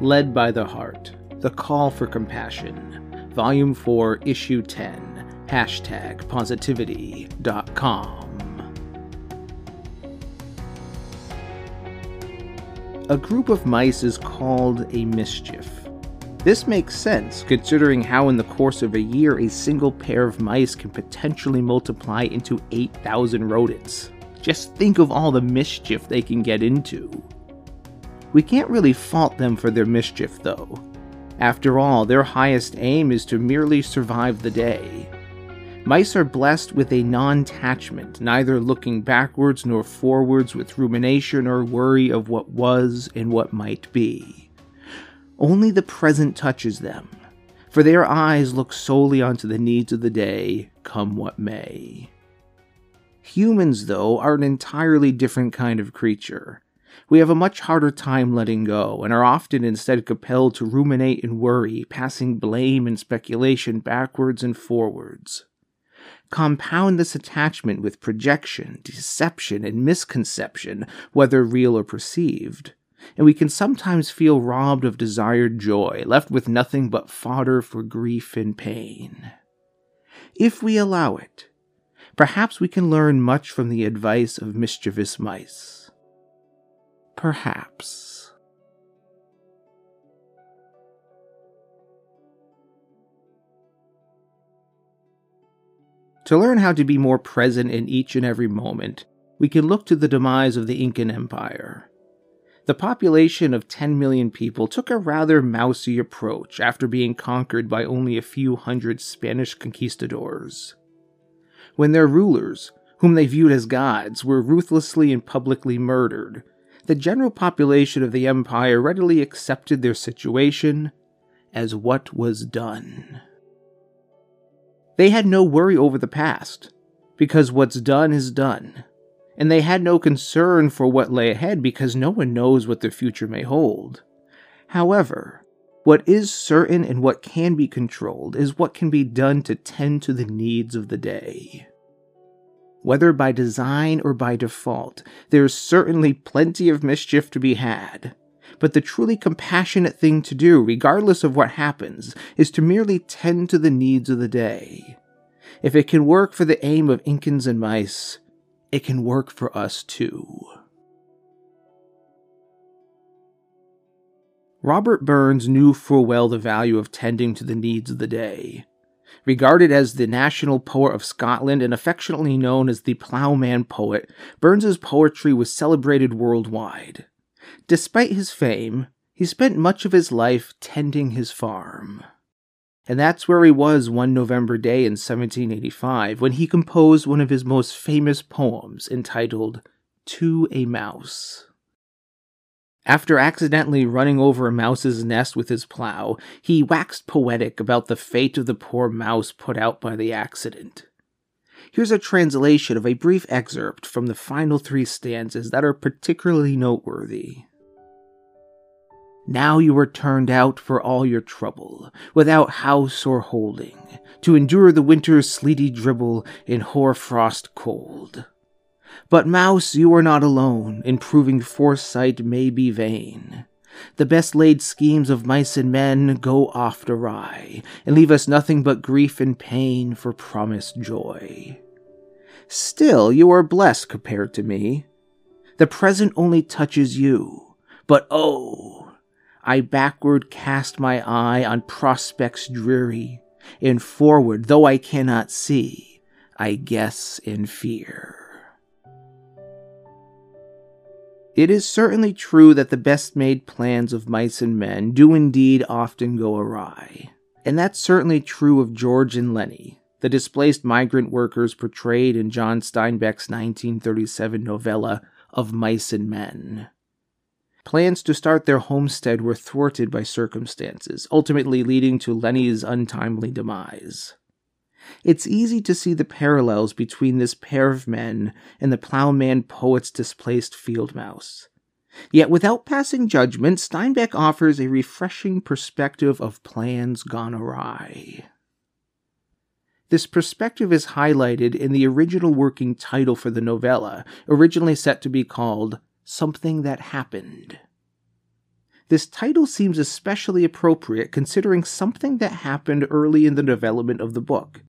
Led by the Heart The Call for Compassion, Volume 4, Issue 10, hashtag positivity.com. A group of mice is called a mischief. This makes sense, considering how in the course of a year a single pair of mice can potentially multiply into 8,000 rodents. Just think of all the mischief they can get into. We can't really fault them for their mischief, though. After all, their highest aim is to merely survive the day. Mice are blessed with a non attachment, neither looking backwards nor forwards with rumination or worry of what was and what might be. Only the present touches them, for their eyes look solely onto the needs of the day, come what may. Humans, though, are an entirely different kind of creature. We have a much harder time letting go, and are often instead compelled to ruminate and worry, passing blame and speculation backwards and forwards. Compound this attachment with projection, deception, and misconception, whether real or perceived, and we can sometimes feel robbed of desired joy, left with nothing but fodder for grief and pain. If we allow it, Perhaps we can learn much from the advice of mischievous mice. Perhaps. To learn how to be more present in each and every moment, we can look to the demise of the Incan Empire. The population of 10 million people took a rather mousy approach after being conquered by only a few hundred Spanish conquistadors when their rulers, whom they viewed as gods, were ruthlessly and publicly murdered, the general population of the empire readily accepted their situation as what was done. They had no worry over the past, because what's done is done, and they had no concern for what lay ahead because no one knows what the future may hold. However, what is certain and what can be controlled is what can be done to tend to the needs of the day. Whether by design or by default, there is certainly plenty of mischief to be had. But the truly compassionate thing to do, regardless of what happens, is to merely tend to the needs of the day. If it can work for the aim of Incans and mice, it can work for us too. Robert Burns knew full well the value of tending to the needs of the day. Regarded as the national poet of Scotland and affectionately known as the Ploughman poet, Burns's poetry was celebrated worldwide. Despite his fame, he spent much of his life tending his farm. And that's where he was one November day in 1785 when he composed one of his most famous poems entitled To a Mouse. After accidentally running over a mouse's nest with his plow, he waxed poetic about the fate of the poor mouse put out by the accident. Here's a translation of a brief excerpt from the final three stanzas that are particularly noteworthy. Now you are turned out for all your trouble, without house or holding, to endure the winter's sleety dribble in hoar frost cold. But, Mouse, you are not alone, in proving foresight may be vain. The best laid schemes of mice and men go oft awry, and leave us nothing but grief and pain for promised joy. Still, you are blessed compared to me. The present only touches you, but oh, I backward cast my eye on prospects dreary, and forward, though I cannot see, I guess in fear. It is certainly true that the best made plans of mice and men do indeed often go awry. And that's certainly true of George and Lennie, the displaced migrant workers portrayed in John Steinbeck's 1937 novella Of Mice and Men. Plans to start their homestead were thwarted by circumstances, ultimately leading to Lennie's untimely demise. It's easy to see the parallels between this pair of men and the plowman poet's displaced field mouse. Yet, without passing judgment, Steinbeck offers a refreshing perspective of plans gone awry. This perspective is highlighted in the original working title for the novella, originally set to be called Something That Happened. This title seems especially appropriate considering something that happened early in the development of the book.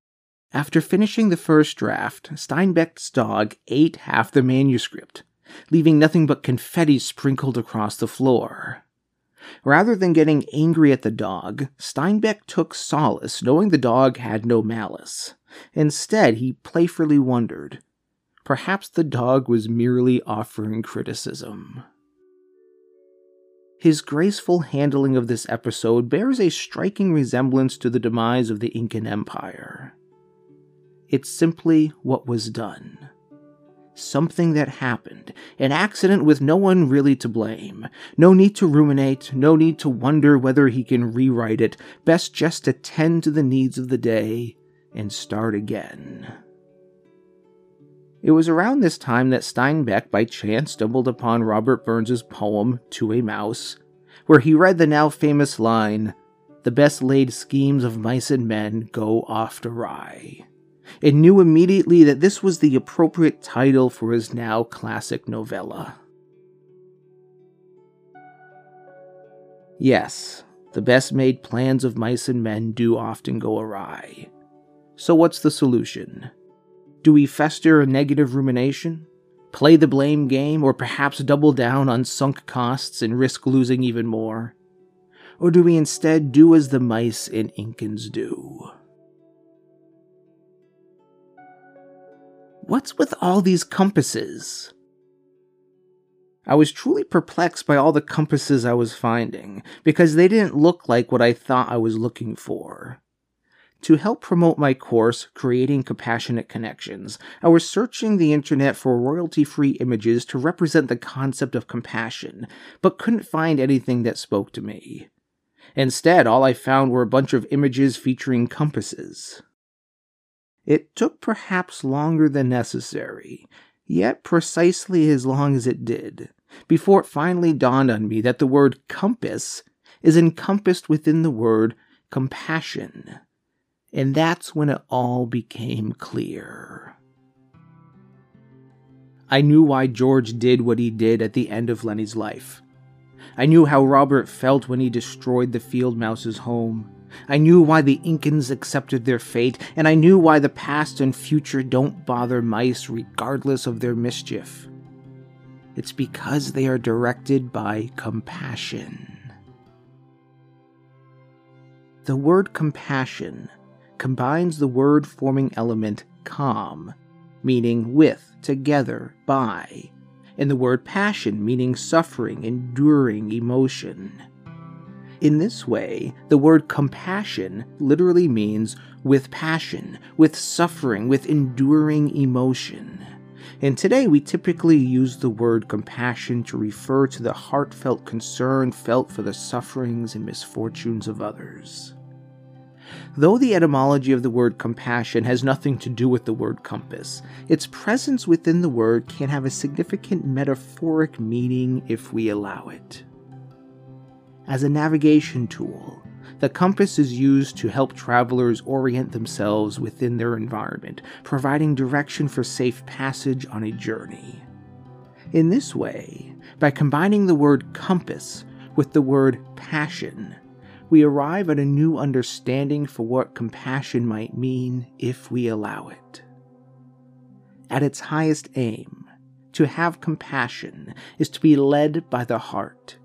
After finishing the first draft, Steinbeck's dog ate half the manuscript, leaving nothing but confetti sprinkled across the floor. Rather than getting angry at the dog, Steinbeck took solace knowing the dog had no malice. Instead, he playfully wondered perhaps the dog was merely offering criticism. His graceful handling of this episode bears a striking resemblance to the demise of the Incan Empire. It's simply what was done. Something that happened, an accident with no one really to blame. No need to ruminate, no need to wonder whether he can rewrite it. Best just attend to the needs of the day and start again. It was around this time that Steinbeck by chance stumbled upon Robert Burns's poem To a Mouse, where he read the now famous line, The best laid schemes of mice and men go oft awry, and knew immediately that this was the appropriate title for his now classic novella. Yes, the best made plans of mice and men do often go awry. So, what's the solution? Do we fester in negative rumination? Play the blame game, or perhaps double down on sunk costs and risk losing even more? Or do we instead do as the mice in Incans do? What's with all these compasses? I was truly perplexed by all the compasses I was finding, because they didn't look like what I thought I was looking for. To help promote my course, Creating Compassionate Connections, I was searching the internet for royalty free images to represent the concept of compassion, but couldn't find anything that spoke to me. Instead, all I found were a bunch of images featuring compasses. It took perhaps longer than necessary, yet precisely as long as it did, before it finally dawned on me that the word compass is encompassed within the word compassion. And that's when it all became clear. I knew why George did what he did at the end of Lennie's life. I knew how Robert felt when he destroyed the field mouse's home. I knew why the Incans accepted their fate, and I knew why the past and future don't bother mice regardless of their mischief. It's because they are directed by compassion. The word compassion combines the word forming element com, meaning with, together, by, and the word passion, meaning suffering, enduring emotion. In this way, the word compassion literally means with passion, with suffering, with enduring emotion. And today we typically use the word compassion to refer to the heartfelt concern felt for the sufferings and misfortunes of others. Though the etymology of the word compassion has nothing to do with the word compass, its presence within the word can have a significant metaphoric meaning if we allow it. As a navigation tool, the compass is used to help travelers orient themselves within their environment, providing direction for safe passage on a journey. In this way, by combining the word compass with the word passion, we arrive at a new understanding for what compassion might mean if we allow it. At its highest aim, to have compassion is to be led by the heart,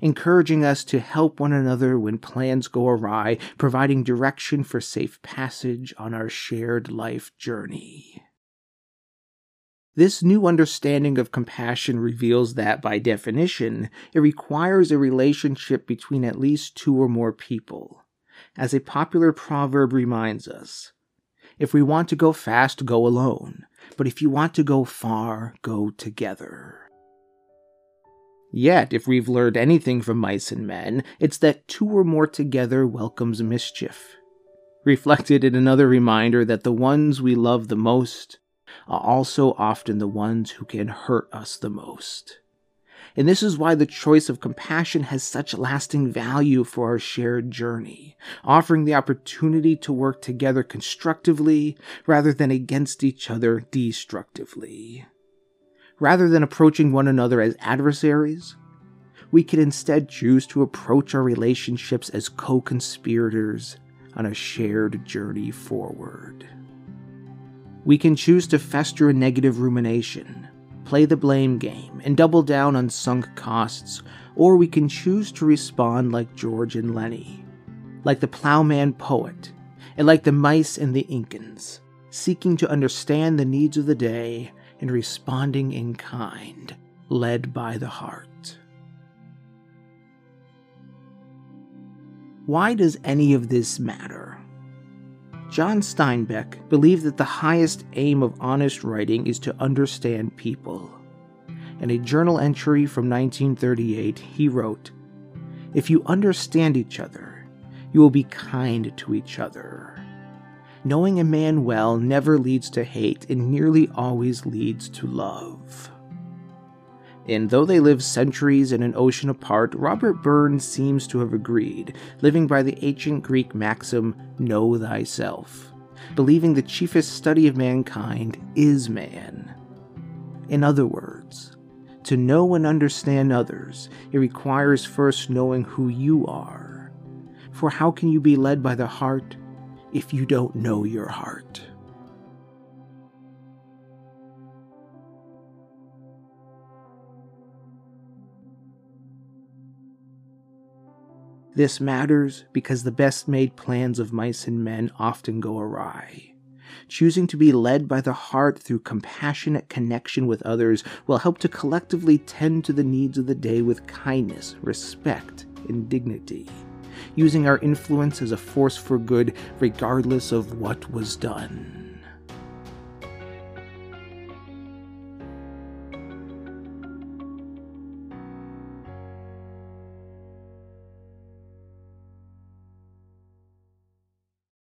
encouraging us to help one another when plans go awry, providing direction for safe passage on our shared life journey. This new understanding of compassion reveals that, by definition, it requires a relationship between at least two or more people. As a popular proverb reminds us, if we want to go fast, go alone, but if you want to go far, go together. Yet, if we've learned anything from mice and men, it's that two or more together welcomes mischief. Reflected in another reminder that the ones we love the most are also often the ones who can hurt us the most. And this is why the choice of compassion has such lasting value for our shared journey, offering the opportunity to work together constructively rather than against each other destructively. Rather than approaching one another as adversaries, we can instead choose to approach our relationships as co conspirators on a shared journey forward. We can choose to fester in negative rumination, play the blame game, and double down on sunk costs, or we can choose to respond like George and Lennie, like the plowman poet, and like the mice and the Incans, seeking to understand the needs of the day and responding in kind, led by the heart. Why does any of this matter? John Steinbeck believed that the highest aim of honest writing is to understand people. In a journal entry from 1938, he wrote, If you understand each other, you will be kind to each other. Knowing a man well never leads to hate and nearly always leads to love. And though they live centuries in an ocean apart, Robert Burns seems to have agreed, living by the ancient Greek maxim, Know thyself, believing the chiefest study of mankind is man. In other words, to know and understand others, it requires first knowing who you are. For how can you be led by the heart if you don't know your heart. This matters because the best made plans of mice and men often go awry. Choosing to be led by the heart through compassionate connection with others will help to collectively tend to the needs of the day with kindness, respect, and dignity using our influence as a force for good regardless of what was done.